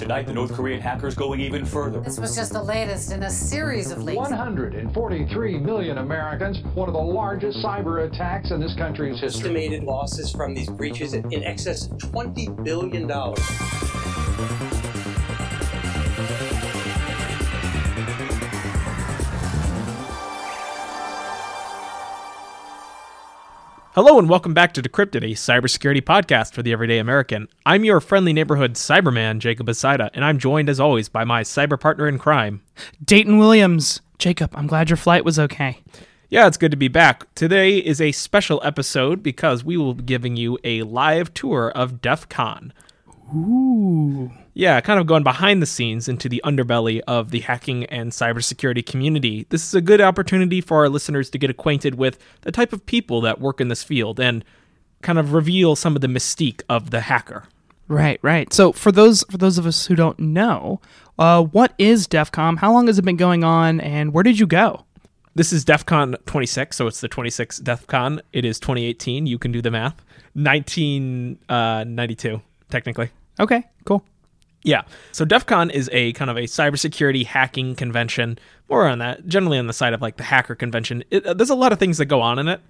Tonight, the North Korean hackers going even further. This was just the latest in a series of leaks. 143 million Americans, one of the largest cyber attacks in this country's history. Estimated losses from these breaches in excess of $20 billion. Hello and welcome back to Decrypted, a cybersecurity podcast for the everyday American. I'm your friendly neighborhood cyberman, Jacob Asida, and I'm joined as always by my cyber partner in crime. Dayton Williams. Jacob, I'm glad your flight was okay. Yeah, it's good to be back. Today is a special episode because we will be giving you a live tour of DEF CON. Ooh. Yeah, kind of going behind the scenes into the underbelly of the hacking and cybersecurity community. This is a good opportunity for our listeners to get acquainted with the type of people that work in this field and kind of reveal some of the mystique of the hacker. Right, right. So for those for those of us who don't know, uh, what is DEF CON? How long has it been going on, and where did you go? This is DEF CON 26, so it's the 26th DEF CON. It is 2018. You can do the math. 1992, technically. Okay, cool. Yeah. So DEF CON is a kind of a cybersecurity hacking convention, more on that, generally on the side of like the hacker convention. It, uh, there's a lot of things that go on in it.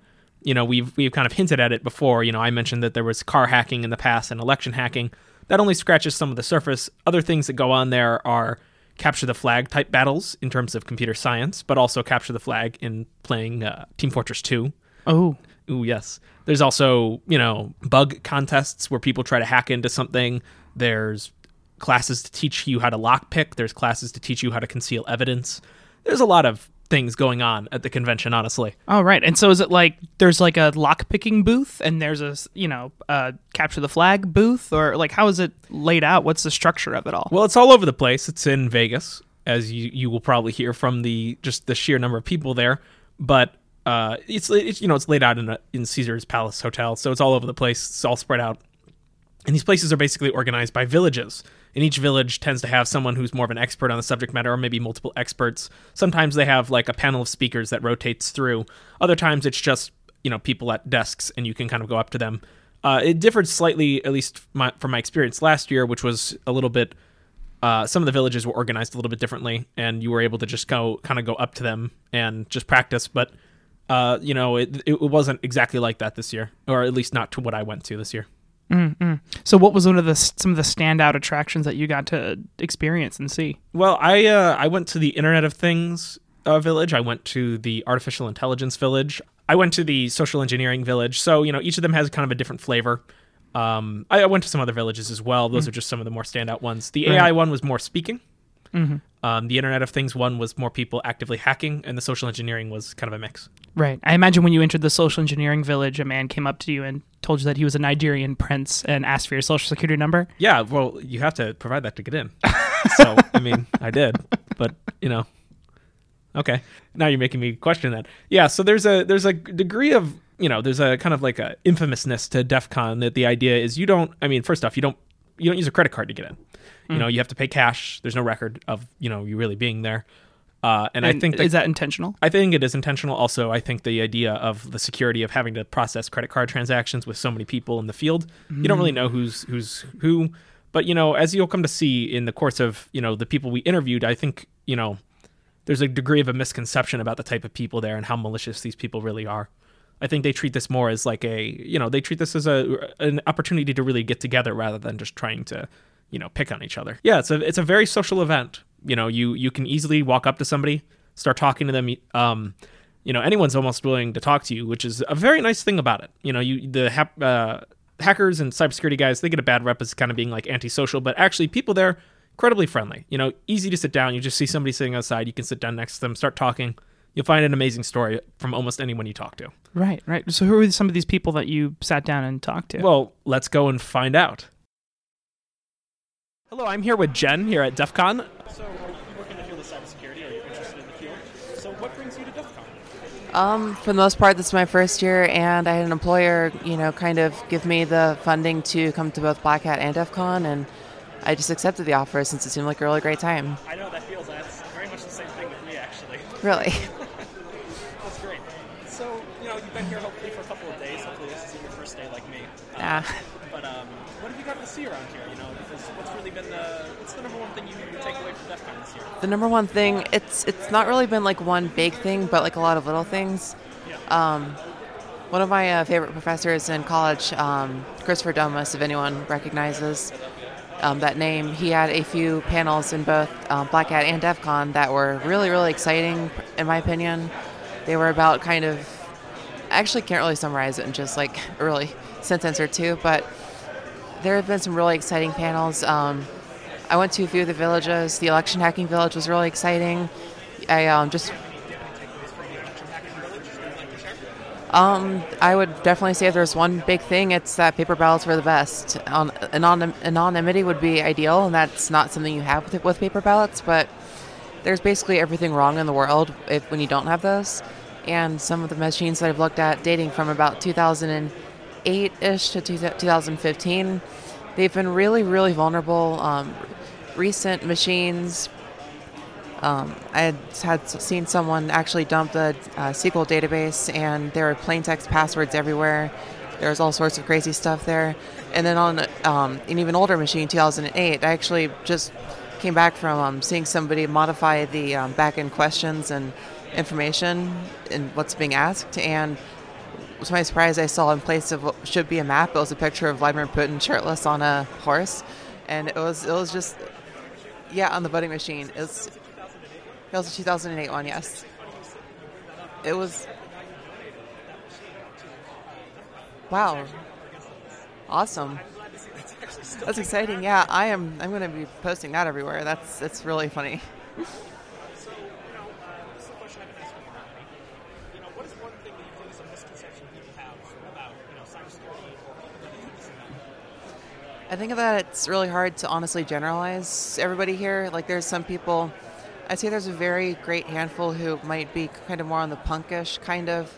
You know, we've we've kind of hinted at it before. You know, I mentioned that there was car hacking in the past and election hacking. That only scratches some of the surface. Other things that go on there are capture the flag type battles in terms of computer science, but also capture the flag in playing uh, Team Fortress 2. Oh, Ooh, yes. There's also, you know, bug contests where people try to hack into something. There's classes to teach you how to lockpick. There's classes to teach you how to conceal evidence. There's a lot of things going on at the convention, honestly. all right. And so is it like there's like a lockpicking booth, and there's a you know uh, capture the flag booth, or like how is it laid out? What's the structure of it all? Well, it's all over the place. It's in Vegas, as you you will probably hear from the just the sheer number of people there. But uh, it's, it's you know it's laid out in a, in Caesar's Palace Hotel, so it's all over the place. It's all spread out, and these places are basically organized by villages. And each village tends to have someone who's more of an expert on the subject matter, or maybe multiple experts. Sometimes they have like a panel of speakers that rotates through. Other times it's just you know people at desks, and you can kind of go up to them. Uh, it differed slightly, at least my, from my experience last year, which was a little bit uh, some of the villages were organized a little bit differently, and you were able to just go kind of go up to them and just practice. But uh, you know, it it wasn't exactly like that this year, or at least not to what I went to this year. So what was one of the some of the standout attractions that you got to experience and see? Well, I uh, I went to the Internet of Things uh, village. I went to the artificial intelligence village. I went to the social engineering village. So you know, each of them has kind of a different flavor. Um, I, I went to some other villages as well. Those are just some of the more standout ones. The AI one was more speaking. Um, the Internet of Things one was more people actively hacking, and the social engineering was kind of a mix. Right. I imagine when you entered the social engineering village, a man came up to you and told you that he was a Nigerian prince and asked for your social security number. Yeah, well, you have to provide that to get in. so, I mean, I did, but you know, okay. Now you're making me question that. Yeah, so there's a there's a degree of you know there's a kind of like a infamousness to DEF CON that the idea is you don't. I mean, first off, you don't you don't use a credit card to get in. You know, you have to pay cash. There's no record of you know you really being there. Uh, and, I think is that intentional? I think it is intentional. Also, I think the idea of the security of having to process credit card transactions with so many people in the field, you don't really know who's who's who. But you know, as you'll come to see in the course of you know the people we interviewed, I think you know there's a degree of a misconception about the type of people there and how malicious these people really are. I think they treat this more as like a you know they treat this as a an opportunity to really get together rather than just trying to you know pick on each other. Yeah, it's a it's a very social event. You know, you you can easily walk up to somebody, start talking to them. Um, you know, anyone's almost willing to talk to you, which is a very nice thing about it. You know, you the hap- uh, hackers and cybersecurity guys they get a bad rep as kind of being like antisocial, but actually people there incredibly friendly. You know, easy to sit down. You just see somebody sitting outside, you can sit down next to them, start talking. You'll find an amazing story from almost anyone you talk to. Right, right. So who are some of these people that you sat down and talked to? Well, let's go and find out. Hello, I'm here with Jen here at DEF CON. So, are you working in the field of cybersecurity? Are you interested in the field? So, what brings you to DEF CON? Um, for the most part, this is my first year, and I had an employer, you know, kind of give me the funding to come to both Black Hat and DEF CON, and I just accepted the offer since it seemed like a really great time. I know that feels that's very much the same thing with me, actually. Really. That's great. So, you know, you've been here hopefully for a couple of days. Hopefully, this isn't your first day like me. Yeah. Um, what what have you gotten to see around here? You know, because what's really been the what's the number one thing you take away from DEF CON this year? The number one thing, it's it's not really been like one big thing, but like a lot of little things. Um, one of my uh, favorite professors in college, um, Christopher Domas, if anyone recognizes um, that name, he had a few panels in both um, Black Hat and DEF CON that were really, really exciting, in my opinion. They were about kind of, I actually can't really summarize it in just like a really sentence or two, but there have been some really exciting panels. I went to a few of the villages. The election hacking village was really exciting. I um, just Um, I would definitely say if there's one big thing, it's that paper ballots were the best. Um, anonym, anonymity would be ideal, and that's not something you have with, with paper ballots. But there's basically everything wrong in the world if when you don't have those. And some of the machines that I've looked at, dating from about 2008-ish to 2015, they've been really, really vulnerable. Um, recent machines um, I had, seen someone actually dump the uh, SQL database, and there were plain text passwords everywhere. There was all sorts of crazy stuff there. And then on um, an even older machine, 2008, I actually just came back from um, seeing somebody modify the um, back-end questions and information and what's being asked. And to my surprise, I saw in place of what should be a map, it was a picture of Vladimir Putin shirtless on a horse, and it was it was just yeah on the voting machine. It was it was a 2008 one, yes. It was. Wow. Awesome. That's exciting. Yeah, I am. I'm going to be posting that everywhere. That's that's really funny. I think that it's really hard to honestly generalize everybody here. Like, there's some people I'd say there's a very great handful who might be kind of more on the punkish kind of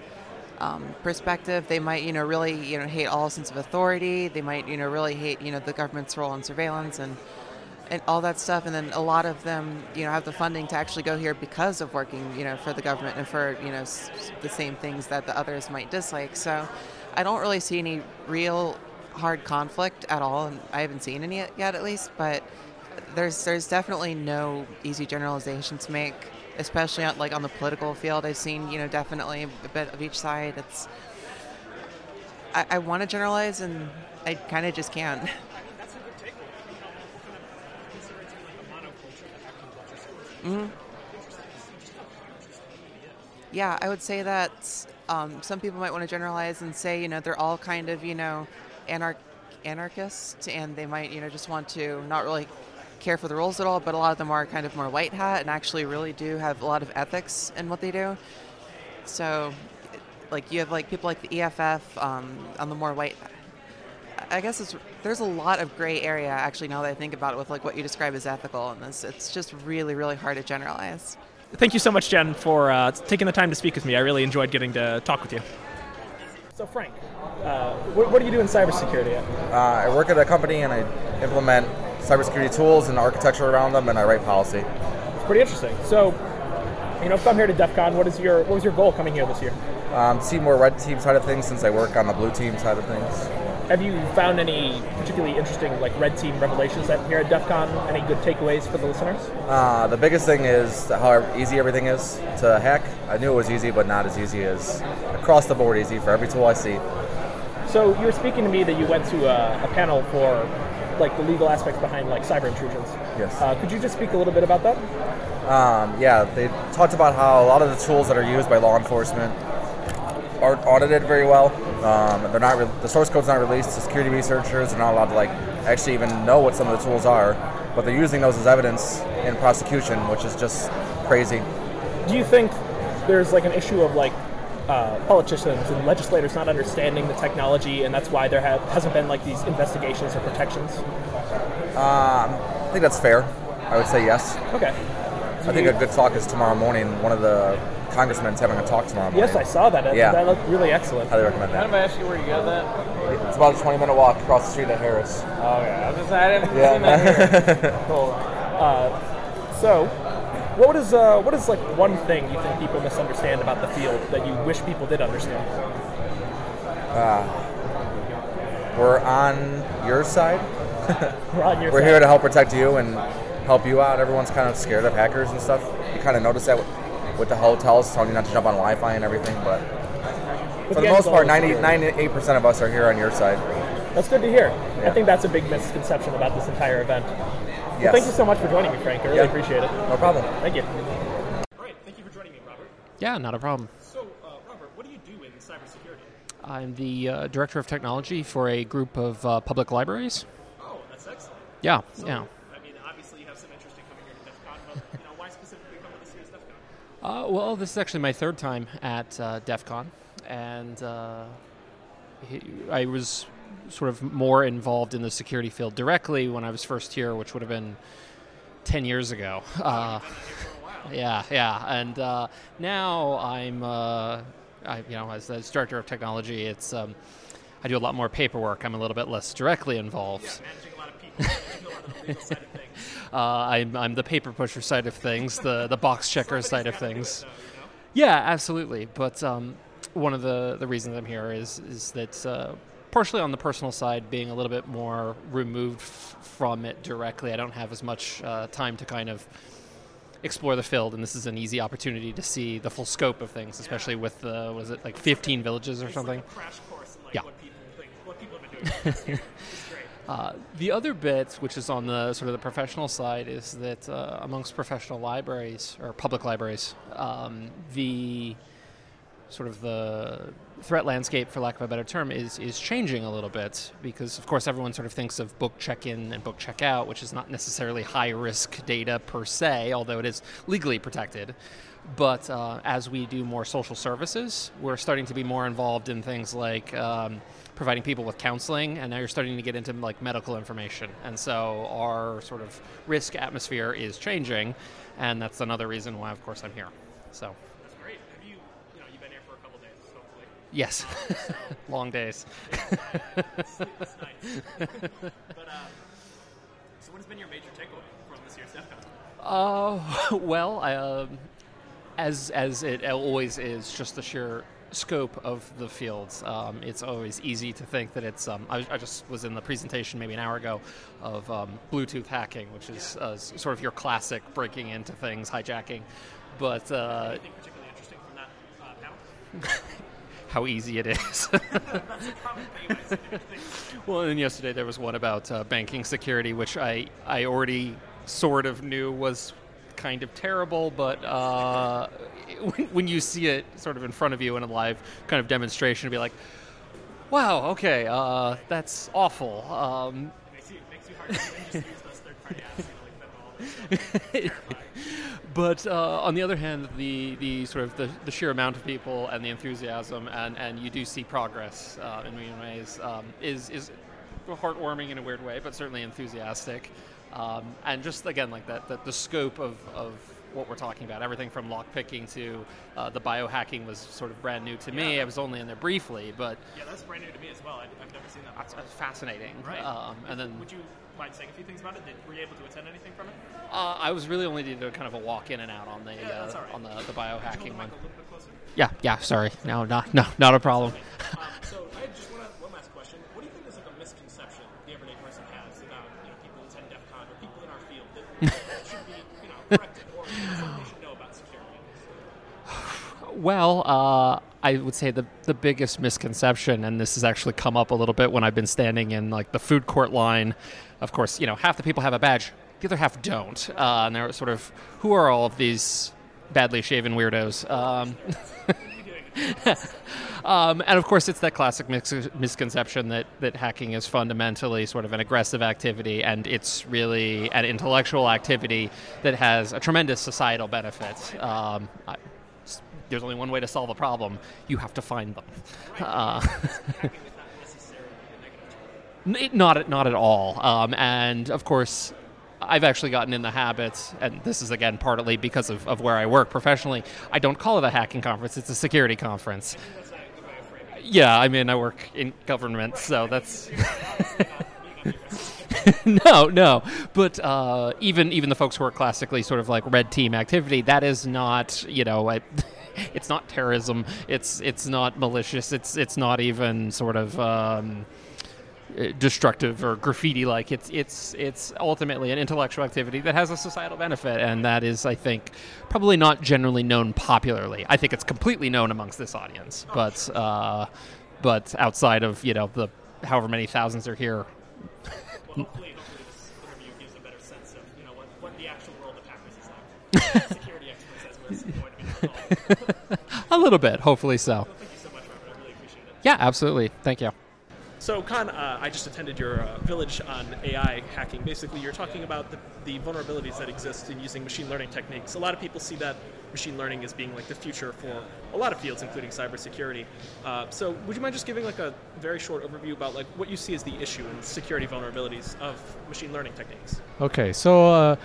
um, perspective. They might, you know, really, you know, hate all sense of authority. They might, you know, really hate, you know, the government's role in surveillance and and all that stuff. And then a lot of them, you know, have the funding to actually go here because of working, you know, for the government and for, you know, s- the same things that the others might dislike. So I don't really see any real hard conflict at all, and I haven't seen any yet, at least. But there's there's definitely no easy generalization to make, especially on, like on the political field. I've seen you know definitely a bit of each side. It's I, I want to generalize and I kind of just can't. hmm Yeah, I would say that um, some people might want to generalize and say, you know, they're all kind of, you know, anarch- anarchists, and they might, you know, just want to not really care for the rules at all, but a lot of them are kind of more white hat and actually really do have a lot of ethics in what they do. So, like you have like people like the EFF um, on the more white. I guess there's a lot of gray area actually now that I think about it with like what you describe as ethical, and this it's just really really hard to generalize. Thank you so much, Jen, for uh, taking the time to speak with me. I really enjoyed getting to talk with you. So, Frank, uh, what, what, do you do in cybersecurity? Uh, I work at a company and I implement cybersecurity tools and architecture around them, and I write policy. It's pretty interesting. So, you know, come here to DEF CON. What is your what was your goal coming here this year? Um, see more red team side of things since I work on the blue team side of things. Have you found any particularly interesting like red team revelations at, here at DEF CON? Any good takeaways for the listeners? Uh, the biggest thing is how easy everything is to hack. I knew it was easy, but not as easy as across the board easy for every tool I see. So you were speaking to me that you went to a, a panel for like the legal aspects behind like cyber intrusions. Yes. Uh, could you just speak a little bit about that? Um, yeah, they talked about how a lot of the tools that are used by law enforcement aren't audited very well. Um, they're not re- the source code's not released to security researchers. They're not allowed to like actually even know what some of the tools are, but they're using those as evidence in prosecution, which is just crazy. Do you think there's like an issue of like uh, politicians and legislators not understanding the technology, and that's why there ha- hasn't been like these investigations or protections? Um, I think that's fair. I would say yes. Okay. I think a good talk is tomorrow morning. One of the congressmen's having a talk tomorrow morning. Yes, I saw that. Yeah. That looked really excellent. Highly recommend that. Can I ask you where you got that? It's about a 20 minute walk across the street at Harris. Oh, yeah. I was just, I didn't Yeah. see that here. Cool. Uh, so, what is uh, what is like one thing you think people misunderstand about the field that you wish people did understand? Uh, we're on your side. We're on your We're side. here to help protect you and help you out. Everyone's kind of scared of hackers and stuff. You kind of notice that with, with the hotels telling you not to jump on Wi-Fi and everything, but But for the end most part, is 90, 98% of us are here on your side. That's good to hear. I think that's a big misconception about this entire event. Well, Yes. thank you so much for joining me, Frank. I really Yeah. appreciate it. No problem. Thank you. All right, thank you for joining me, Robert. Yeah, not a problem. So, uh, Robert, what do you do in cybersecurity? I'm the uh, director of technology for a group of uh, public libraries. Oh, that's excellent. Yeah, So, yeah. I mean, obviously you have some interest in coming here to DEF CON, but you know, why specifically come to this year's DEF CON? Uh, well, this is actually my third time at uh, DEF CON, and uh, I was sort of more involved in the security field directly when I was first here, which would have been 10 years ago. Uh, yeah, yeah. And uh, now I'm, uh, I, you know, as, as director of technology, it's um, I do a lot more paperwork. I'm a little bit less directly involved. Managing Uh, I'm, I'm the paper pusher side of things, the, the box checker side of things. Yeah, absolutely. But um, one of the, the reasons I'm here is is that uh, partially on the personal side, being a little bit more removed f- from it directly, I don't have as much uh, time to kind of explore the field, and this is an easy opportunity to see the full scope of things, especially with the was it like 15 villages or something. Crash course like Yeah. what people what people Uh, the other bit, which is on the sort of the professional side, is that uh, amongst professional libraries or public libraries, um, the sort of the threat landscape, for lack of a better term, is is changing a little bit because, of course, everyone sort of thinks of book check-in and book check-out, which is not necessarily high-risk data per se, although it is legally protected. But uh, as we do more social services, we're starting to be more involved in things like um, providing people with counseling, and now you're starting to get into like medical information. And so our sort of risk atmosphere is changing, and that's another reason why, of course, I'm here. So. That's great. Have you, you know, you've been here for a couple days, hopefully. Yes, long days. But, uh, so what has been your major takeaway from this year's DEF CON? Uh, well, I, um, as as it always is, just the sheer scope of the fields. Um, it's always easy to think that it's. Um, I, I just was in the presentation maybe an hour ago of um, Bluetooth hacking, which is uh, sort of your classic breaking into things, hijacking. But uh, Anything particularly interesting from that uh, how easy it is. That's a common theme I see in things. Well, and yesterday there was one about uh, banking security, which I, I already sort of knew was kind of terrible, but uh, when, you see it sort of in front of you in a live kind of demonstration, be like, wow, okay, uh, that's awful. Um, but uh, on the other hand, the, the sort of the, the sheer amount of people and the enthusiasm, and, and you do see progress uh, in many ways, um, is is heartwarming in a weird way, but certainly enthusiastic. Um, and just again, like that, that the scope of, of what we're talking about, everything from lockpicking to uh, the biohacking was sort of brand new to me. I was only in there briefly, but Yeah, that's brand new to me as well. I, I've never seen that that's, before. that's fascinating. Right. Um, and then Would you mind saying a few things about it? Did, were you able to attend anything from it? uh, I was really only a kind of a walk in and out on the Yeah, uh, right. on the, the biohacking one. mic a little bit closer? Yeah, yeah. Sorry, no, not no, not a problem. Um, so I had just one, one last question. What do you think is like a misconception the everyday person has about you know people who attend DEF CON or people in our field that, that should be you know corrected or you know, something they should know about security? Well, uh, I would say the the biggest misconception, and this has actually come up a little bit when I've been standing in like the food court line. Of course, you know half the people have a badge, the other half don't, uh, and they're sort of who are all of these badly shaven weirdos? Um, um, and of course, it's that classic mix- misconception that, that hacking is fundamentally sort of an aggressive activity, and it's really an intellectual activity that has a tremendous societal benefit. Um, I, there's only one way to solve a problem you have to find them. Uh, it- not at, not at all. Um, and of course, I've actually gotten in the habit, and this is again partly because of, of where I work professionally. I don't call it a hacking conference; it's a security conference. Yeah, I mean, I work in government, so that's. no, no, but uh, even even the folks who are classically sort of like red team activity, that is not you know. I, it's not terrorism. It's it's not malicious. It's it's not even sort of um, destructive or graffiti like. It's it's it's ultimately an intellectual activity that has a societal benefit, and that is, I think, probably not generally known popularly. I think it's completely known amongst this audience, but uh, but outside of you know the however many thousands are here. Well, hopefully, hopefully this interview gives a better sense of you know what, what the actual world of hackers is like. Security experts, as we're going to be called. a little bit, hopefully so. Thank you so much, Robert. I really appreciate it. Yeah, absolutely. Thank you. So, Kang, uh, I just attended your uh, village on AI hacking. Basically, you're talking about the, the vulnerabilities that exist in using machine learning techniques. A lot of people see that machine learning as being like the future for a lot of fields, including cybersecurity. Uh, so, would you mind just giving like a very short overview about like what you see as the issue in security vulnerabilities of machine learning techniques? Okay, so uh,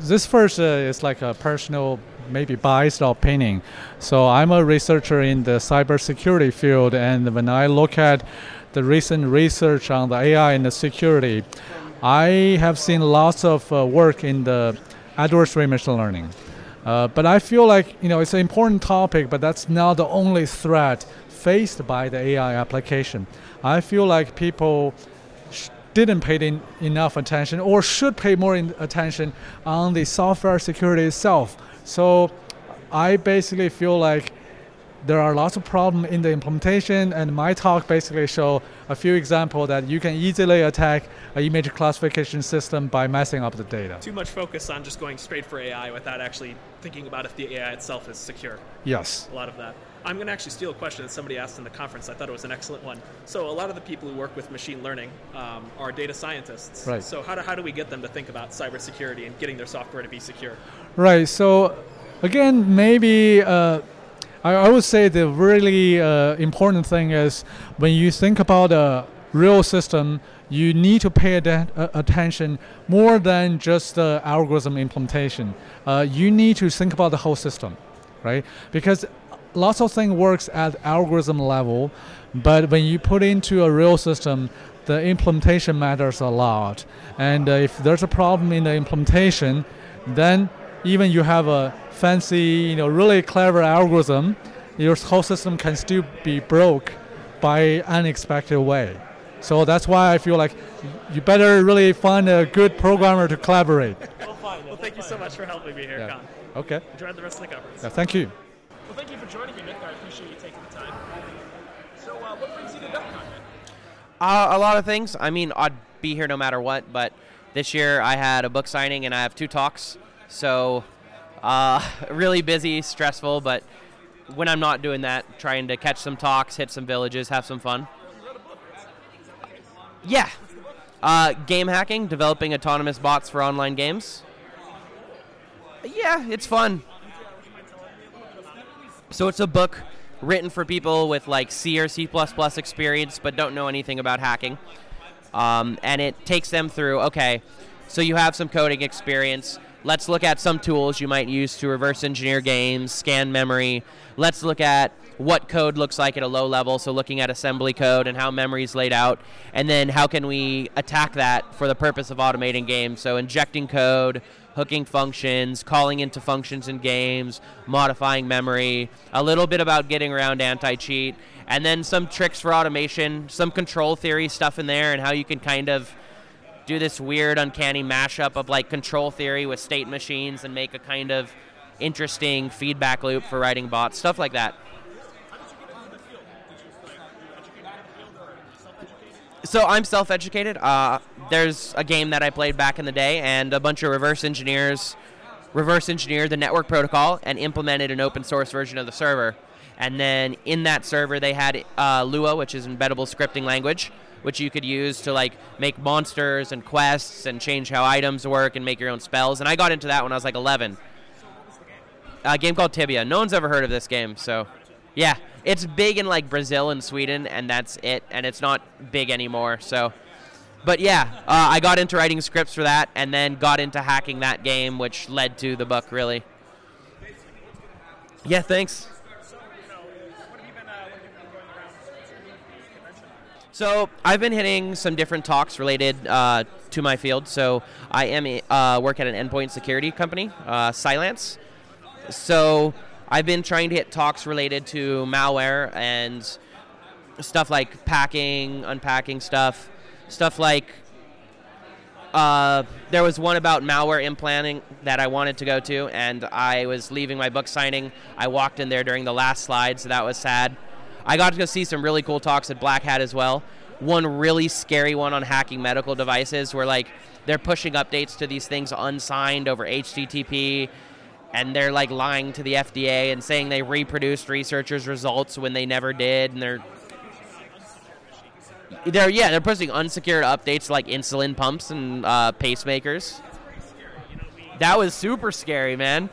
this first uh, is like a personal, maybe biased opinion. So I'm a researcher in the cybersecurity field, and when I look at the recent research on the AI and the security, I have seen lots of uh, work in the adversary machine learning. Uh, but I feel like you know it's an important topic, but that's not the only threat faced by the AI application. I feel like people didn't pay in enough attention or should pay more attention on the software security itself. So I basically feel like there are lots of problems in the implementation and my talk basically show a few examples that you can easily attack an image classification system by messing up the data. Too much focus on just going straight for AI without actually thinking about if the AI itself is secure. Yes. A lot of that. I'm going to actually steal a question that somebody asked in the conference. I thought it was an excellent one. So, a lot of the people who work with machine learning um, are data scientists. Right. So, how do, how do we get them to think about cybersecurity and getting their software to be secure? Right. So, again, maybe uh, I, I would say the really uh, important thing is when you think about a real system, you need to pay atten- uh, attention more than just the algorithm implementation. Uh, you need to think about the whole system, right? Because lots of things works at algorithm level, but when you put into a real system, the implementation matters a lot. And uh, if there's a problem in the implementation, then even you have a fancy, you know, really clever algorithm, your whole system can still be broke by unexpected way. So that's why I feel like you better really find a good programmer to collaborate. Well, fine. Well, thank you so much for helping me here, Yeah. Kang. Okay. Enjoy the rest of the conference. Yeah, thank you. Well, thank you for joining me, Nick. I appreciate you taking the time. So, uh, what brings you to DEF CON, Nick? Uh, a lot of things. I mean, I'd be here no matter what, but this year I had a book signing and I have two talks. So, uh, really busy, stressful, but when I'm not doing that, trying to catch some talks, hit some villages, have some fun. Yeah. Uh, game hacking, developing autonomous bots for online games. Yeah, it's fun. So it's a book written for people with like C or C++ experience but don't know anything about hacking. Um, and it takes them through, okay, so you have some coding experience. Let's look at some tools you might use to reverse engineer games, scan memory. Let's look at what code looks like at a low level, so looking at assembly code and how memory is laid out, and then how can we attack that for the purpose of automating games. So injecting code, hooking functions, calling into functions in games, modifying memory, a little bit about getting around anti cheat, and then some tricks for automation, some control theory stuff in there, and how you can kind of do this weird, uncanny mashup of like control theory with state machines and make a kind of interesting feedback loop for writing bots, stuff like that. So I'm self-educated. Uh, there's a game that I played back in the day, and a bunch of reverse engineers reverse engineered the network protocol and implemented an open source version of the server. And then in that server, they had uh, Lua, which is embeddable scripting language, which you could use to like make monsters and quests and change how items work and make your own spells. And I got into that when I was like 11. A game called Tibia. No one's ever heard of this game, so yeah, it's big in like Brazil and Sweden, and that's it. And it's not big anymore. So, but yeah, uh, I got into writing scripts for that, and then got into hacking that game, which led to the book. Really. Yeah. Thanks. So I've been hitting some different talks related uh, to my field. So I am uh, work at an endpoint security company, uh, Cylance. So I've been trying to hit talks related to malware and stuff like packing, unpacking stuff, stuff like uh, there was one about malware implanting that I wanted to go to, and I was leaving my book signing. I walked in there during the last slide, so that was sad. I got to go see some really cool talks at Black Hat as well. One really scary one on hacking medical devices, where like they're pushing updates to these things unsigned over HTTP, and they're like lying to the FDA and saying they reproduced researchers' results when they never did, and they're they're yeah they're pushing unsecured updates like insulin pumps and uh, pacemakers. That was super scary, man.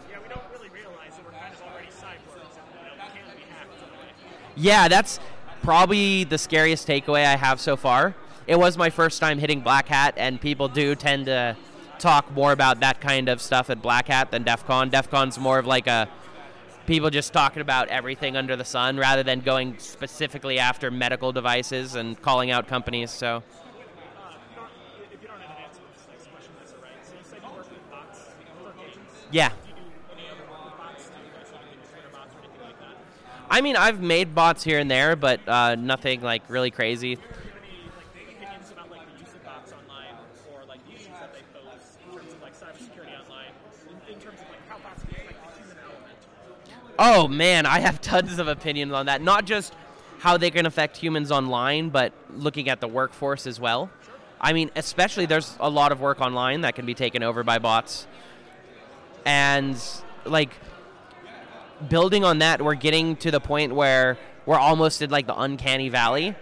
Yeah, that's probably the scariest takeaway I have so far. It was my first time hitting Black Hat, and people do tend to talk more about that kind of stuff at Black Hat than DEF CON. DEF CON's more of like a people just talking about everything under the sun rather than going specifically after medical devices and calling out companies. So. Yeah. I mean, I've made bots here and there, but uh, nothing like really crazy. Oh man, I have tons of opinions on that. Not just how they can affect humans online, but looking at the workforce as well. I mean, especially there's a lot of work online that can be taken over by bots. And like building on that, we're getting to the point where we're almost at like the uncanny valley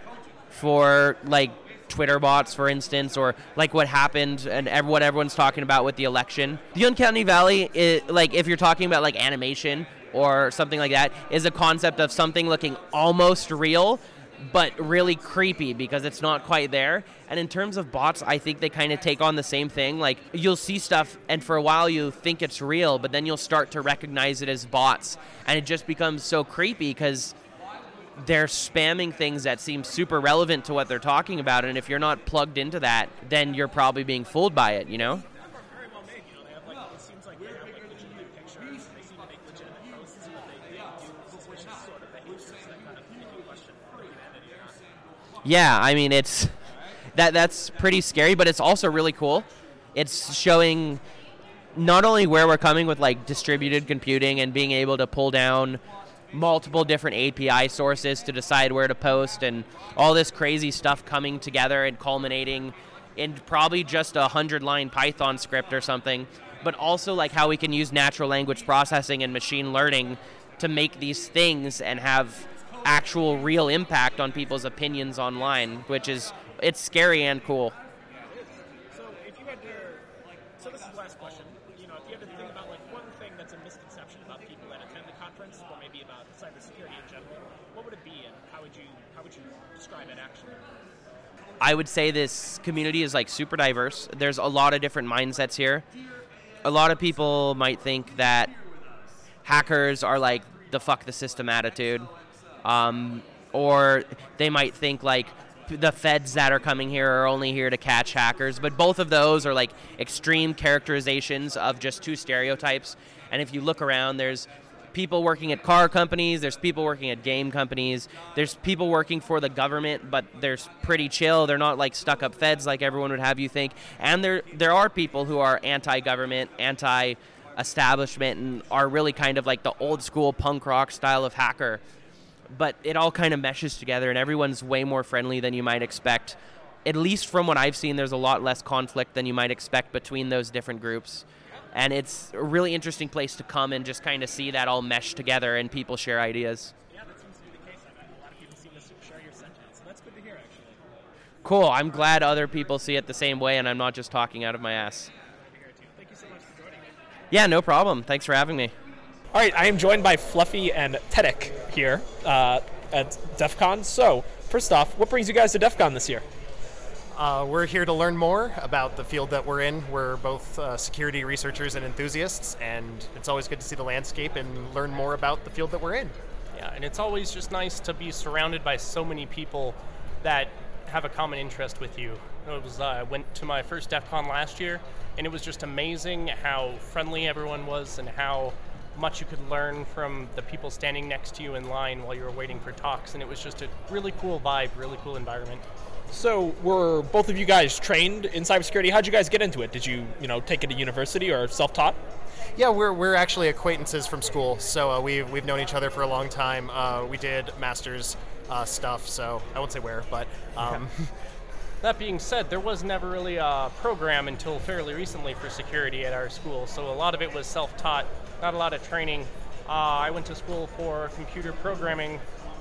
for like Twitter bots, for instance, or like what happened and ev- what everyone's talking about with the election. The uncanny valley, is, like if you're talking about like animation or something like that, is a concept of something looking almost real. But really creepy because it's not quite there. And in terms of bots, I think they kind of take on the same thing. Like, you'll see stuff, and for a while you think it's real, but then you'll start to recognize it as bots. And it just becomes so creepy because they're spamming things that seem super relevant to what they're talking about and if you're not plugged into that then you're probably being fooled by it you know yeah i mean it's that that's pretty scary but it's also really cool. It's showing not only where we're coming with like distributed computing and being able to pull down multiple different API sources to decide where to post and all this crazy stuff coming together and culminating in probably just a hundred line Python script or something, but also like how we can use natural language processing and machine learning to make these things and have actual real impact on people's opinions online, which is it's scary and cool. So if you had to, like, so this is the last question. You know, if you had to think about like one thing that's a misconception about people that attend the conference, or maybe about cybersecurity in general, what would it be, and how would you how would you describe it actually? I would say this community is like super diverse. There's a lot of different mindsets here. A lot of people might think that hackers are like the fuck the system attitude, um, or they might think like the feds that are coming here are only here to catch hackers. But both of those are like extreme characterizations of just two stereotypes. And if you look around, there's people working at car companies, there's people working at game companies, there's people working for the government, but they're pretty chill. They're not like stuck up feds like everyone would have you think. And there there are people who are anti-government, anti-establishment, and are really kind of like the old school punk rock style of hacker. But it all kind of meshes together, and everyone's way more friendly than you might expect. At least from what I've seen, there's a lot less conflict than you might expect between those different groups and it's a really interesting place to come and just kind of see that all mesh together and people share ideas. Yeah, that seems to be the case. I mean, a lot of people seem to share your sentiments, so that's good to hear, actually. Cool. I'm glad other people see it the same way, and I'm not just talking out of my ass. Thank you so much for joining me. Yeah, no problem. Thanks for having me. All right, I am joined by Fluffy and Tedek here uh, at DEF CON. So, first off, what brings you guys to DEF CON this year? Uh, we're here to learn more about the field that we're in. We're both uh, security researchers and enthusiasts, and it's always good to see the landscape and learn more about the field that we're in. Yeah, and it's always just nice to be surrounded by so many people that have a common interest with you. It was uh, I went to my first DEF CON last year, and it was just amazing how friendly everyone was and how much you could learn from the people standing next to you in line while you were waiting for talks. And it was just a really cool vibe, really cool environment. So, were both of you guys trained in cybersecurity? How'd you guys get into it? Did you, you know, take it at university or self-taught? Yeah, we're, we're actually acquaintances from school, so uh, we've, we've known each other for a long time. Uh, we did master's uh, stuff, so I won't say where, but um, That being said, there was never really a program until fairly recently for security at our school, so a lot of it was self-taught, not a lot of training. Uh, I went to school for computer programming,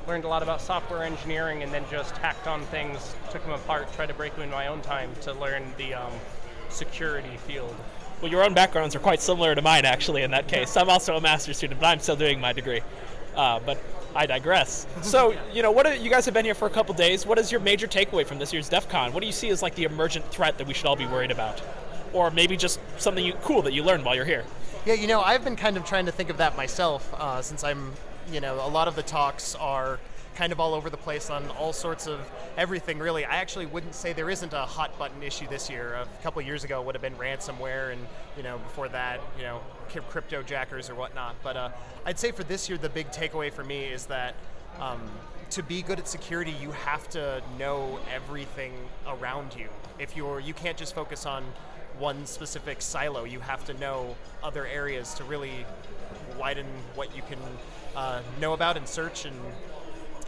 learned a lot about software engineering, and then just hacked on things, took them apart, tried to break them in my own time to learn the um, security field. Well, your own backgrounds are quite similar to mine, actually. In that case, I'm also a master's student, but I'm still doing my degree. Uh, but I digress. So, you know, what are, you guys have been here for a couple days. What is your major takeaway from this year's DEF CON? What do you see as like the emergent threat that we should all be worried about, or maybe just something you, cool that you learned while you're here? Yeah, you know, I've been kind of trying to think of that myself uh, since I'm, you know, a lot of the talks are kind of all over the place on all sorts of everything, really. I actually wouldn't say there isn't a hot button issue this year. A couple years ago would have been ransomware, and, you know, before that, you know, crypto jackers or whatnot. But uh, I'd say for this year, the big takeaway for me is that. Um, to be good at security, you have to know everything around you. If you're, you can't just focus on one specific silo. You have to know other areas to really widen what you can uh, know about and search, and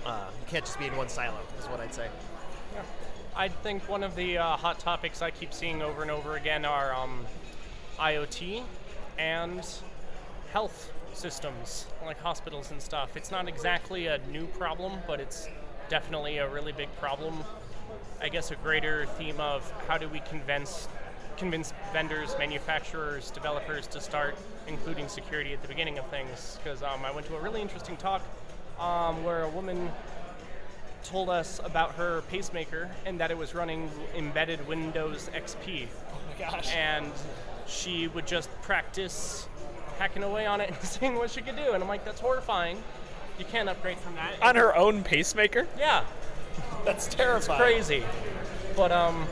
uh, you can't just be in one silo. Is what I'd say. I think one of the uh, hot topics I keep seeing over and over again are um, IoT and health systems, like hospitals and stuff. It's not exactly a new problem, but it's definitely a really big problem. I guess a greater theme of how do we convince convince vendors, manufacturers, developers to start including security at the beginning of things. Because um, I went to a really interesting talk um, where a woman told us about her pacemaker and that it was running embedded Windows XP. Oh my gosh. And she would just practice hacking away on it and seeing what she could do. And I'm like, that's horrifying. You can't upgrade from that. On her own pacemaker? Yeah. That's terrifying. It's crazy. But um,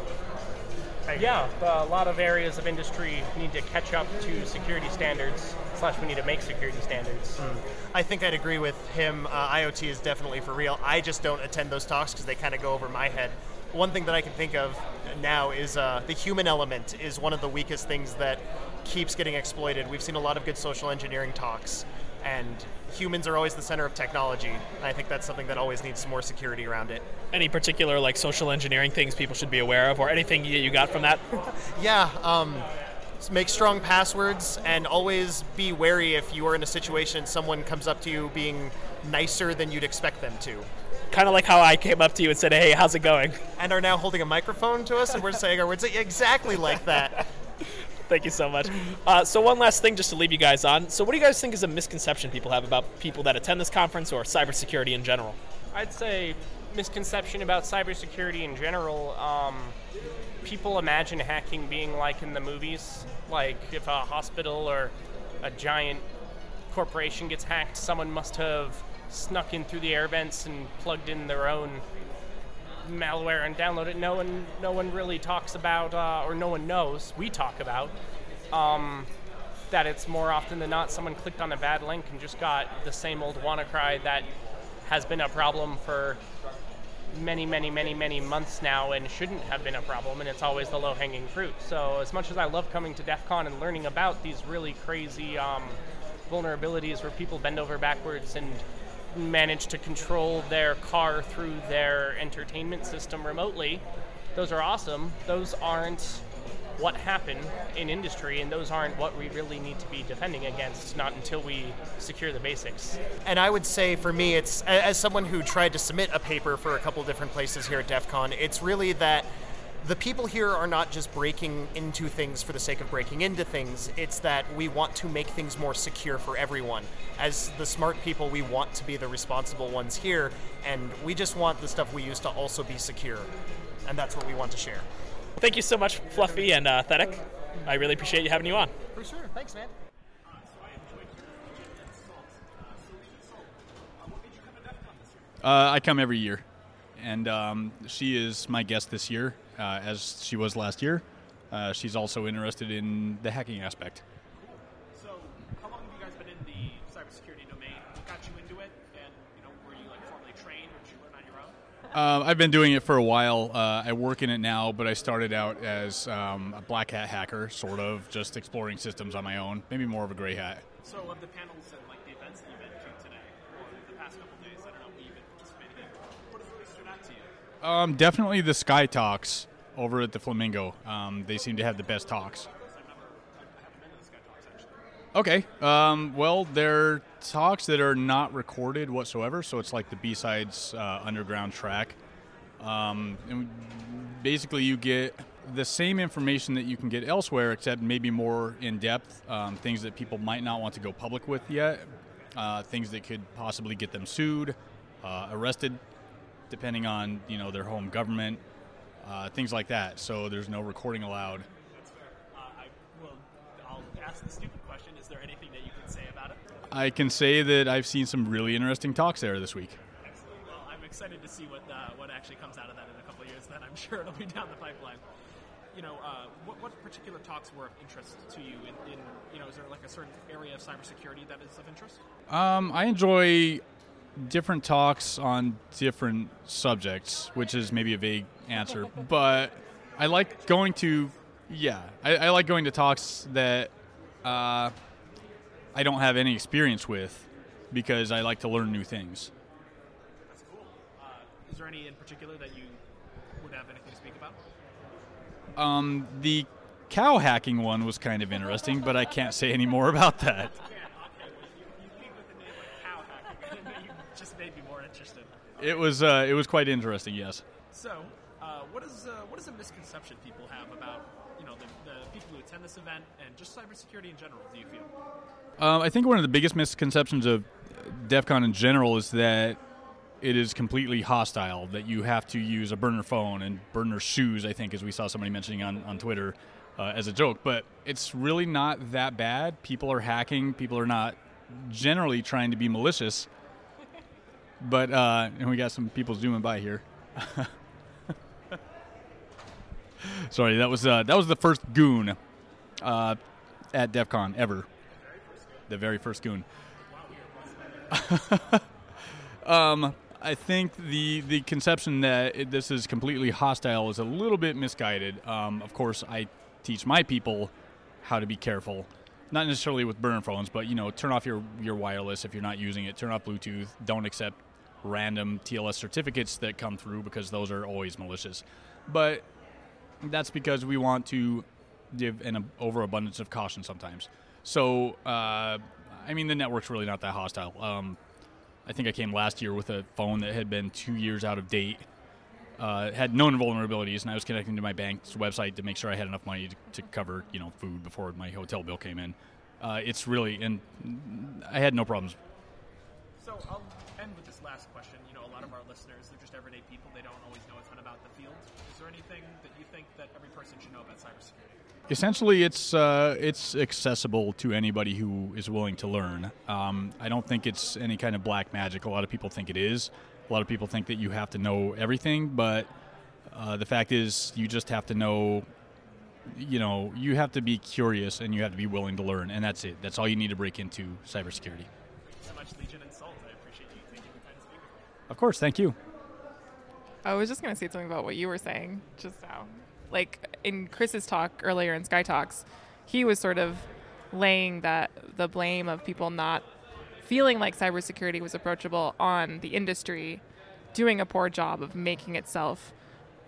yeah, a lot of areas of industry need to catch up to security standards. Slash, we need to make security standards. Mm. I think I'd agree with him. Uh, IoT is definitely for real. I just don't attend those talks because they kind of go over my head. One thing that I can think of now is uh, the human element is one of the weakest things that keeps getting exploited. We've seen a lot of good social engineering talks, and humans are always the center of technology. I think that's something that always needs more security around it. Any particular like social engineering things people should be aware of, or anything you you got from that? Yeah. Um, make strong passwords and always be wary if you are in a situation someone comes up to you being nicer than you'd expect them to. Kind of like how I came up to you and said, "Hey, how's it going?" And are now holding a microphone to us and we're saying our words exactly like that. Thank you so much. Uh, so one last thing, just to leave you guys on. So, what do you guys think is a misconception people have about people that attend this conference or cybersecurity in general? I'd say misconception about cybersecurity in general. Um, people imagine hacking being like in the movies, like if a hospital or a giant corporation gets hacked, someone must have snuck in through the air vents and plugged in their own malware and download it. No one, no one really talks about, uh, or no one knows. We talk about um, that it's more often than not someone clicked on a bad link and just got the same old WannaCry that has been a problem for many, many, many, many months now and shouldn't have been a problem, and it's always the low hanging fruit. So, as much as I love coming to DEF CON and learning about these really crazy um, vulnerabilities where people bend over backwards and manage to control their car through their entertainment system remotely, those are awesome. Those aren't what happen in industry, and those aren't what we really need to be defending against, not until we secure the basics. And I would say for me, it's as someone who tried to submit a paper for a couple different places here at DEF CON, it's really that the people here are not just breaking into things for the sake of breaking into things. It's that we want to make things more secure for everyone. As the smart people, we want to be the responsible ones here, and we just want the stuff we use to also be secure. And that's what we want to share. Thank you so much, Fluffy and uh, Thedic. I really appreciate you having you on. For sure. Thanks, man. Uh, I come every year, and um, she is my guest this year, uh, as she was last year. Uh, she's also interested in the hacking aspect. So, how long have you guys been in the cybersecurity domain? What got you into it? And, you know, were you like formally trained or did you learn on your own? Uh, I've been doing it for a while. Uh, I work in it now, but I started out as um, a black hat hacker, sort of, just exploring systems on my own. Maybe more of a gray hat. So, of the panels and like the events that you've been to today, or the past couple days, I don't know what you've been participating in. What has really stood out to you? Um, definitely the Sky Talks over at the Flamingo. Um, they seem to have the best talks. Okay. Um, well, they're talks that are not recorded whatsoever, so it's like the B sides uh, underground track. Um, and basically, you get the same information that you can get elsewhere, except maybe more in depth. Um, things that people might not want to go public with yet. Uh, things that could possibly get them sued, uh, arrested, depending on you know their home government, uh, things like that. So there's no recording allowed. Uh, I will. I'll ask the stupid question. Is there anything that you can say about it? I can say that I've seen some really interesting talks there this week. Excellent. Well, I'm excited to see what uh, what actually comes out of that in a couple of years. Then I'm sure it'll be down the pipeline. You know, uh, what, what particular talks were of interest to you? In, in you know, is there like a certain area of cybersecurity that is of interest? Um, I enjoy different talks on different subjects, which is maybe a vague answer, but I like going to, yeah, I, I like going to talks that uh, I don't have any experience with because I like to learn new things. That's cool. Uh, is there any in particular that you would have anything to speak about? Um, the cow hacking one was kind of interesting, but I can't say any more about that. you just made me more interested. It was uh, it was quite interesting, yes. So, uh, what is uh, what is a misconception people have about you know the, the people who attend this event and just cybersecurity in general? Do you feel? Um, I think one of the biggest misconceptions of DEF CON in general is that it is completely hostile, that you have to use a burner phone and burner shoes, I think, as we saw somebody mentioning on, on Twitter uh, as a joke. But it's really not that bad. People are hacking, people are not generally trying to be malicious. But, uh, and we got some people zooming by here. Sorry, that was uh, that was the first goon uh, at DEF CON ever. The very first goon. um, I think the the conception that it, this is completely hostile is a little bit misguided. Um, of course, I teach my people how to be careful, not necessarily with burner phones, but you know, turn off your your wireless if you're not using it. Turn off Bluetooth. Don't accept random TLS certificates that come through because those are always malicious. But that's because we want to give an overabundance of caution sometimes. So, uh, I mean, the network's really not that hostile. Um, I think I came last year with a phone that had been two years out of date, uh, had known vulnerabilities, and I was connecting to my bank's website to make sure I had enough money to, to cover, you know, food before my hotel bill came in. Uh, it's really, and I had no problems. So I'll end with this last question. You know, a lot of our listeners, they're just everyday people. They don't always know a ton about the field. Is there anything that you think that every person should know about cybersecurity? Essentially, it's uh, it's accessible to anybody who is willing to learn. Um, I don't think it's any kind of black magic. A lot of people think it is. A lot of people think that you have to know everything, but uh, the fact is, you just have to know. You know, you have to be curious and you have to be willing to learn, and that's it. That's all you need to break into cybersecurity. Thank you so much, Legion and Salt. I appreciate you taking the time to speak with me. Of course, thank you. I was just going to say something about what you were saying just now. Like in Chris's talk earlier in Sky Talks, he was sort of laying that the blame of people not feeling like cybersecurity was approachable on the industry doing a poor job of making itself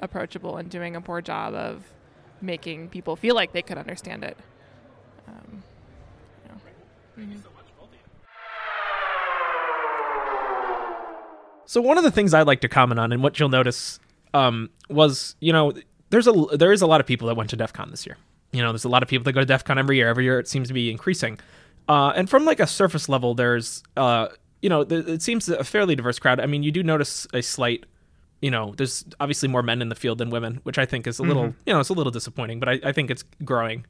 approachable and doing a poor job of making people feel like they could understand it. Um. Mhm. So one of the things I'd like to comment on, and what you'll notice, um, was you know there's a there is a lot of people that went to DEF CON this year. You know, there's a lot of people that go to DEF CON every year. Every year it seems to be increasing. Uh, and from like a surface level, there's uh, you know, th- it seems a fairly diverse crowd. I mean, you do notice a slight, you know, there's obviously more men in the field than women, which I think is a little, Mhm. you know, it's a little disappointing. But I, I think it's growing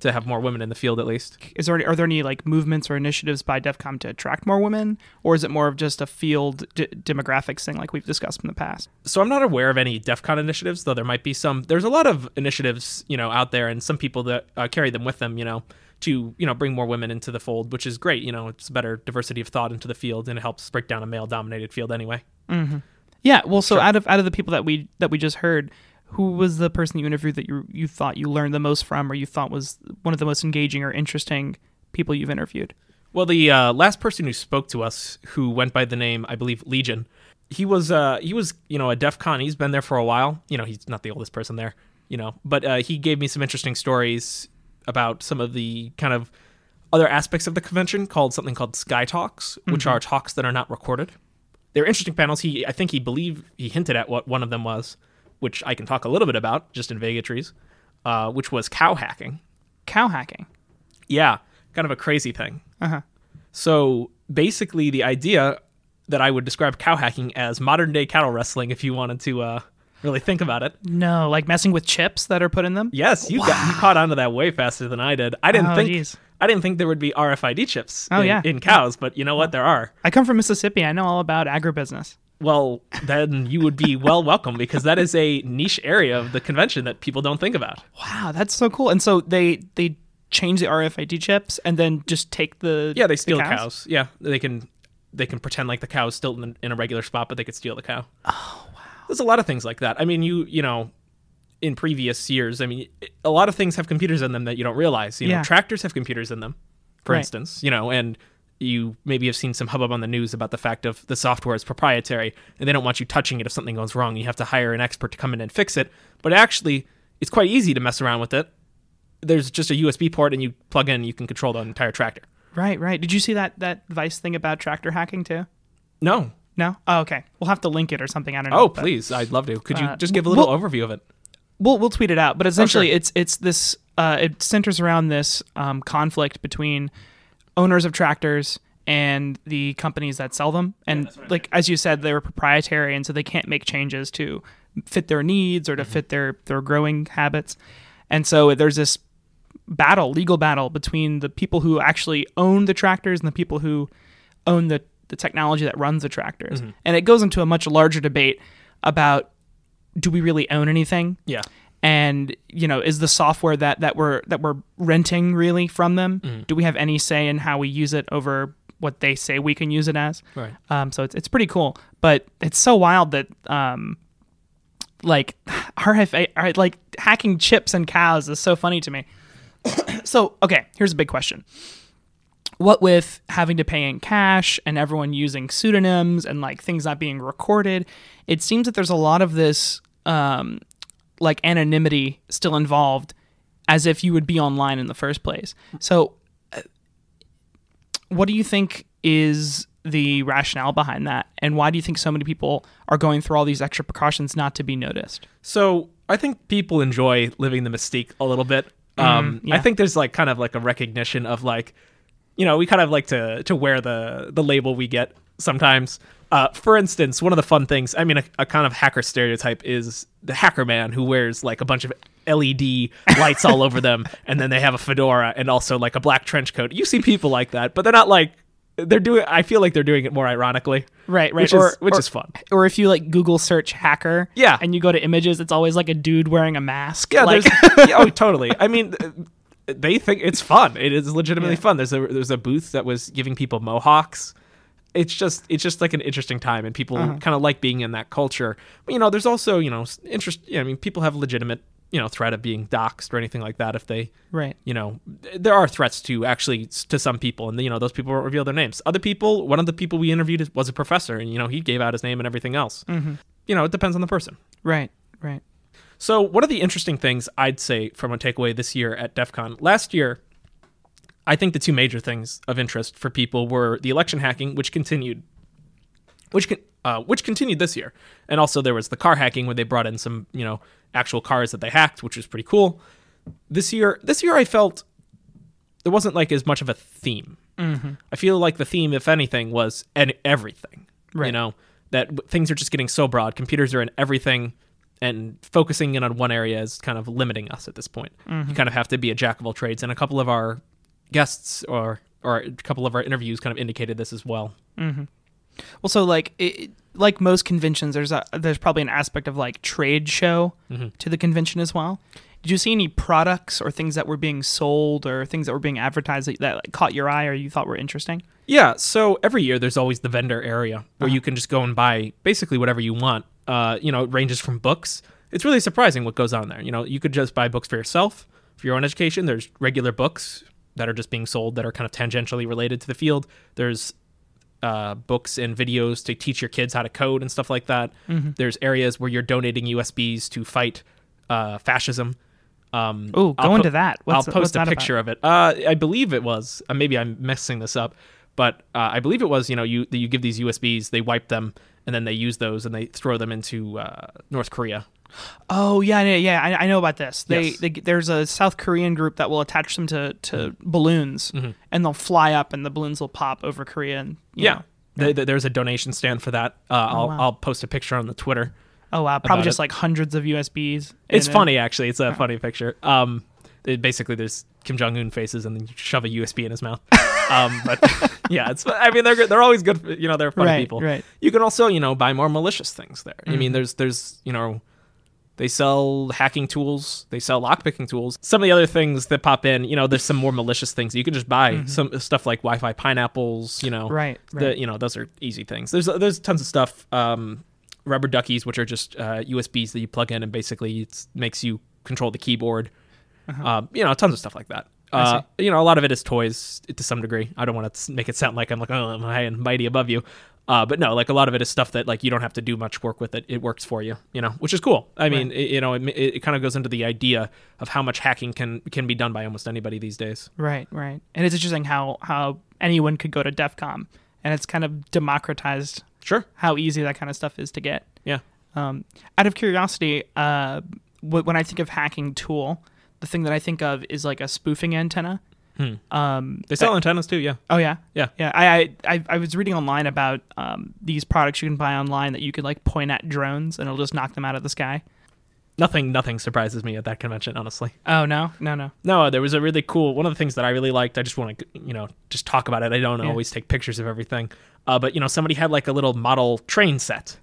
to have more women in the field at least. Is there are there any like movements or initiatives by DEFCON to attract more women, or is it more of just a field d- demographics thing like we've discussed in the past? So I'm not aware of any DEF CON initiatives, though there might be some. There's a lot of initiatives, you know, out there, and some people that uh, carry them with them, you know, to you know bring more women into the fold, which is great. You know, it's better diversity of thought into the field, and it helps break down a male-dominated field anyway. Mm-hmm. Yeah. Well, so out of out of the people that we that we just heard, who was the person you interviewed that you you thought you learned the most from, or you thought was one of the most engaging or interesting people you've interviewed? Well, the uh, last person who spoke to us, who went by the name, I believe, Legion, he was uh, he was you know a DEF CON. He's been there for a while. You know, he's not the oldest person there. You know, but uh, he gave me some interesting stories about some of the kind of other aspects of the convention called something called Sky Talks, which Mhm. are talks that are not recorded. They're interesting panels. He, I think he believed he hinted at what one of them was, which I can talk a little bit about just in Vegatries, uh, which was cow hacking. Cow hacking. Yeah, kind of a crazy thing. Uh huh. So basically, the idea that I would describe cow hacking as modern day cattle wrestling, if you wanted to uh, really think about it. No, like messing with chips that are put in them. Yes, you got you caught onto that way faster than I did. I didn't Oh, think geez. I didn't think there would be RFID chips Oh, in, yeah. in cows, but you know what? There are. I come from Mississippi. I know all about agribusiness. Well, then you would be well welcome because that is a niche area of the convention that people don't think about. Wow, that's so cool. And so they they change the RFID chips and then just take the Yeah, they steal the cows. Yeah, they can they can pretend like the cow is still in, in a regular spot, but they could steal the cow. Oh wow! There's a lot of things like that. I mean, you you know, in previous years, I mean, a lot of things have computers in them that you don't realize. You know, Yeah. tractors have computers in them, for Right. instance. You know, and you maybe have seen some hubbub on the news about the fact of the software is proprietary and they don't want you touching it if something goes wrong. You have to hire an expert to come in and fix it. But actually, it's quite easy to mess around with it. There's just a USB port and you plug in, and you can control the entire tractor. Right, right. Did you see that that Vice thing about tractor hacking too? No. No. Oh, okay. We'll have to link it or something. I don't know. Oh, but- please. I'd love to. Could you Uh, just give a little well- overview of it? We'll we'll tweet it out, but essentially sure. it's it's this uh, it centers around this um, conflict between owners of tractors and the companies that sell them, and like as you said, they were proprietary, and so they can't make changes to fit their needs or to fit their their growing habits, and so there's this battle, legal battle between the people who actually own the tractors and the people who own the the technology that runs the tractors, Mhm. and it goes into a much larger debate about do we really own anything? Yeah. And you know, is the software that that we're that we're renting really from them? Mhm. Do we have any say in how we use it over what they say we can use it as? Right. Um, so it's it's pretty cool, but it's so wild that um, like RFA, like hacking chips and cows is so funny to me. so okay, here's a big question. What with having to pay in cash and everyone using pseudonyms and like things not being recorded, it seems that there's a lot of this um, like anonymity still involved, as if you would be online in the first place. So, uh, what do you think is the rationale behind that, and why do you think so many people are going through all these extra precautions not to be noticed? So I think people enjoy living the mystique a little bit. Um, Mm, yeah. I think there's like kind of like a recognition of like, you know, we kind of like to to wear the the label we get sometimes. Uh, for instance, one of the fun things, I mean, a, a kind of hacker stereotype is the hacker man who wears like a bunch of LED lights all over them, and then they have a fedora and also like a black trench coat. You see people like that, but they're not like they're doing. I feel like they're doing it more ironically, Right, right. Which or, is which or- is fun. Or if you like Google search hacker, Yeah. and you go to images, it's always like a dude wearing a mask. Yeah, like, yeah, oh, totally. I mean, th- they think it's fun. It is legitimately fun. There's a there's a booth that was giving people mohawks. It's just it's just like an interesting time, and people Uh-huh. kind of like being in that culture. But you know, there's also you know interest. Yeah, I mean, people have legitimate you know threat of being doxxed or anything like that if they Right. you know there are threats to actually to some people and you know those people won't reveal their names other people one of the people we interviewed was a professor and you know he gave out his name and everything else Mhm. you know it depends on the person right, right. so, one of the interesting things I'd say from a takeaway this year at DEF CON, last year, I think the two major things of interest for people were the election hacking, which continued, which con- uh, which continued this year, and also there was the car hacking where they brought in some you know actual cars that they hacked, which was pretty cool. This year, this year I felt there wasn't like as much of a theme. Mhm. I feel like the theme, if anything, was and everything. Right. You know that w- things are just getting so broad. Computers are in everything, and focusing in on one area is kind of limiting us at this point. You Mhm. kind of have to be a jack of all trades, and a couple of our guests or or a couple of our interviews kind of indicated this as well. hmm Well, so like it, like most conventions, there's a there's probably an aspect of like trade show Mhm. to the convention as well. Did you see any products or things that were being sold or things that were being advertised that, that like, caught your eye or you thought were interesting? Yeah, so every year there's always the vendor area where Uh-huh. you can just go and buy basically whatever you want. Uh, you know, it ranges from books. It's really surprising what goes on there. You know, you could just buy books for yourself, for your own education. There's regular books that are just being sold that are kind of tangentially related to the field. There's uh, books and videos to teach your kids how to code and stuff like that. Mhm. There's areas where you're donating USBs to fight uh, fascism. Um, I'll go into that. What's- I'll post a that about? picture of it. Uh, I believe it was. Uh, maybe I'm messing this up, but uh, I believe it was. You know, you you give these USBs, they wipe them, and then they use those and they throw them into uh, North Korea. Oh yeah, yeah, yeah. I, I know about this. They, Yes. they there's a South Korean group that will attach them to, to balloons, Mhm. and they'll fly up, and the balloons will pop over Korea. And you Yeah. know. Th- th- there's a donation stand for that. Uh, I'll wow. I'll post a picture on the Twitter. Oh wow, probably just it. like hundreds of USBs. It's in it. funny actually. It's a funny picture. Um, it, basically there's Kim Jong Un faces and then you shove a USB in his mouth. um, but yeah, it's. I mean they're they're always good. for- You know they're funny Right, people. right. You can also you know buy more malicious things there. I mean Mhm. there's there's you know. They sell hacking tools. They sell lockpicking tools. Some of the other things that pop in, you know, there's some more malicious things. You can just buy Mhm. some stuff like Wi-Fi pineapples. You know, Right, The right. you know those are easy things. There's there's tons of stuff. Um, rubber duckies, which are just uh, USBs that you plug in and basically it makes you control the keyboard. Uh-huh. Uh, you know, tons of stuff like that. Uh, you know, a lot of it is toys to some degree. I don't want to make it sound like I'm like, oh, I'm high and mighty above you. Uh, but no, like a lot of it is stuff that like you don't have to do much work with it. It works for you, you know, which is cool. I mean, it, you know, it, it, it kind of goes into the idea of how much hacking can can be done by almost anybody these days. Right, right. And it's interesting how how anyone could go to DEF CON, and it's kind of democratized. Sure. How easy that kind of stuff is to get. Yeah. Um, out of curiosity, uh, when I think of hacking tool, the thing that I think of is like a spoofing antenna. Hmm. Um, They sell that- antennas too, yeah. Oh yeah, Yeah. yeah. I I, I, I was reading online about um, these products you can buy online that you could like point at drones and it'll just knock them out of the sky. Nothing, nothing surprises me at that convention, honestly. Oh no, no, no. No, there was a really cool one of the things that I really liked. I just want to, you know, just talk about it. I don't Yeah. always take pictures of everything, uh, but you know, somebody had like a little model train set,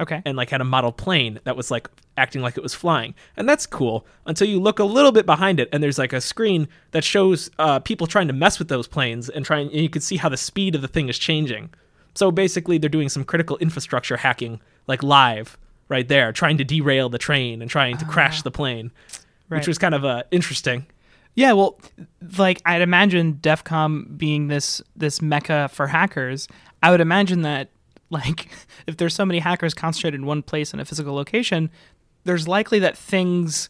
Okay. and like had a model plane that was like acting like it was flying, and that's cool until you look a little bit behind it, and there's like a screen that shows uh, people trying to mess with those planes and trying, and you can see how the speed of the thing is changing. So basically, they're doing some critical infrastructure hacking, like live, right there, trying to derail the train and trying to crash the plane, Right. which was kind of uh, interesting. Yeah, well, like I'd imagine DEF CON being this this mecca for hackers. I would imagine that like if there's so many hackers concentrated in one place in a physical location, there's likely that things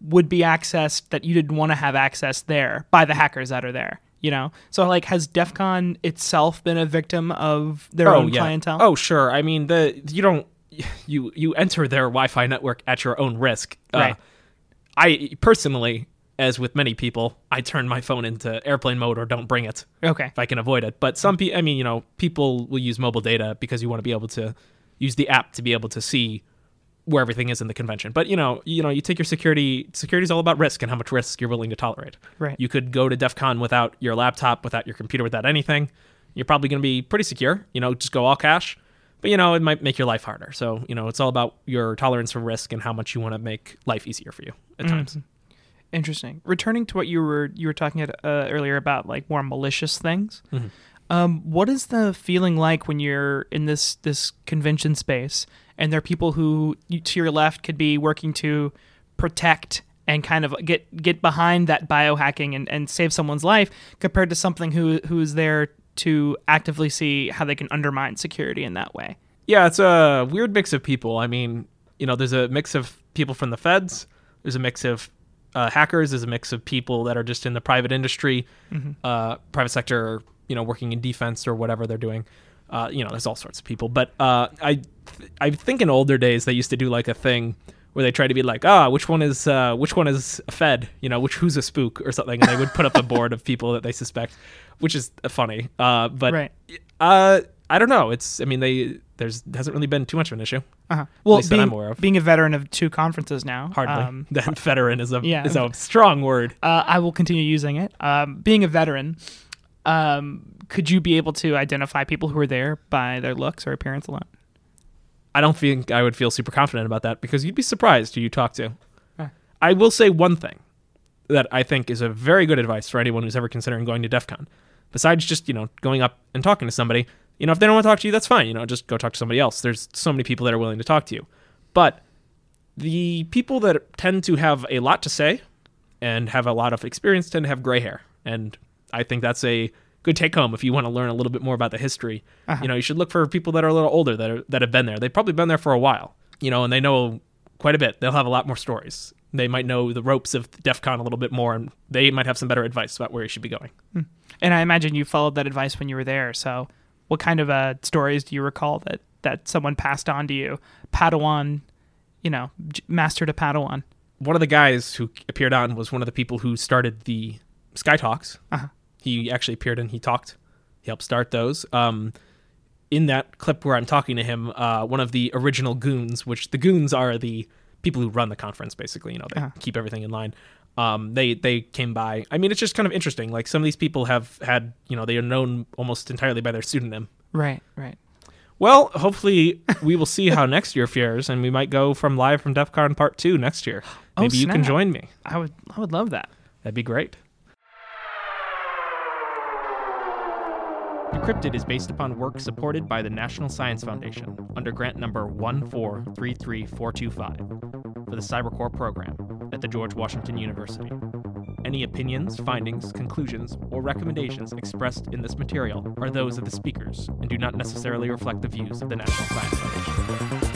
would be accessed that you didn't want to have access there by the hackers that are there. You know, so like, has DEF CON itself been a victim of their own clientele? Oh, sure. I mean, the you don't you you enter their Wi-Fi network at your own risk. Uh, Right. I personally, as with many people, I turn my phone into airplane mode or don't bring it. Okay. If I can avoid it. But some people, I mean, you know, people will use mobile data because you want to be able to use the app to be able to see where everything is in the convention. But you know, you know, you take your security. Security is all about risk and how much risk you're willing to tolerate. Right. You could go to DEF CON without your laptop, without your computer, without anything. You're probably going to be pretty secure. You know, just go all cash. But you know, it might make your life harder. So you know, it's all about your tolerance for risk and how much you want to make life easier for you at mm-hmm. times. Interesting. Returning to what you were you were talking at, uh, earlier about like more malicious things. Mhm. Um, what is the feeling like when you're in this this convention space and there are people who you, to your left could be working to protect and kind of get get behind that biohacking and, and save someone's life compared to something who who's there to actively see how they can undermine security in that way. Yeah, it's a weird mix of people. I mean, you know, there's a mix of people from the feds. There's a mix of uh, hackers. is a mix of people that are just in the private industry, Mhm. uh, private sector, you know, working in defense or whatever they're doing. Uh, you know, there's all sorts of people. But uh, I, th- I think in older days they used to do like a thing where they try to be like, ah, which one is uh, which one is a Fed? You know, which who's a spook or something, and they would put up a board of people that they suspect, which is uh, funny. Uh, but Right. I don't know. It's I mean they there's hasn't really been too much of an issue. Uh-huh. Well, least being, that I'm aware of. being a veteran of two conferences now, Hardly. um, that veteran is a yeah, is a strong word. Uh, I will continue using it. Um, being a veteran, um, could you be able to identify people who are there by their looks or appearance alone? I don't think I would feel super confident about that because you'd be surprised who you talk to. Huh. I will say one thing that I think is a very good advice for anyone who's ever considering going to DEF CON. Besides just, you know, going up and talking to somebody, you know, if they don't want to talk to you, that's fine. You know, just go talk to somebody else. There's so many people that are willing to talk to you. But the people that tend to have a lot to say and have a lot of experience tend to have gray hair. And I think that's a good take home if you want to learn a little bit more about the history. Uh-huh. You know, you should look for people that are a little older that are, that have been there. They've probably been there for a while, you know, and they know quite a bit. They'll have a lot more stories. They might know the ropes of DEF CON a little bit more, and they might have some better advice about where you should be going. And I imagine you followed that advice when you were there. So, what kind of uh, stories do you recall that that someone passed on to you? Padawan, you know, j- master to Padawan. One of the guys who appeared on was one of the people who started the Sky Talks. Uh-huh. He actually appeared and he talked. He helped start those. Um, in that clip where I'm talking to him, uh, one of the original goons, which the goons are the people who run the conference, basically. You know, they Uh-huh. keep everything in line. Um, they they came by. I mean, it's just kind of interesting. Like some of these people have had, you know, they are known almost entirely by their pseudonym. Right, right. Well, hopefully we will see how next year fares, and we might go from live from DEF CON Part Two next year. Oh, Maybe you can join me. I would I would love that. That'd be great. Decrypted is based upon work supported by the National Science Foundation under grant number 1433425 for the CyberCorps program at the George Washington University. Any opinions, findings, conclusions, or recommendations expressed in this material are those of the speakers and do not necessarily reflect the views of the National Science Foundation.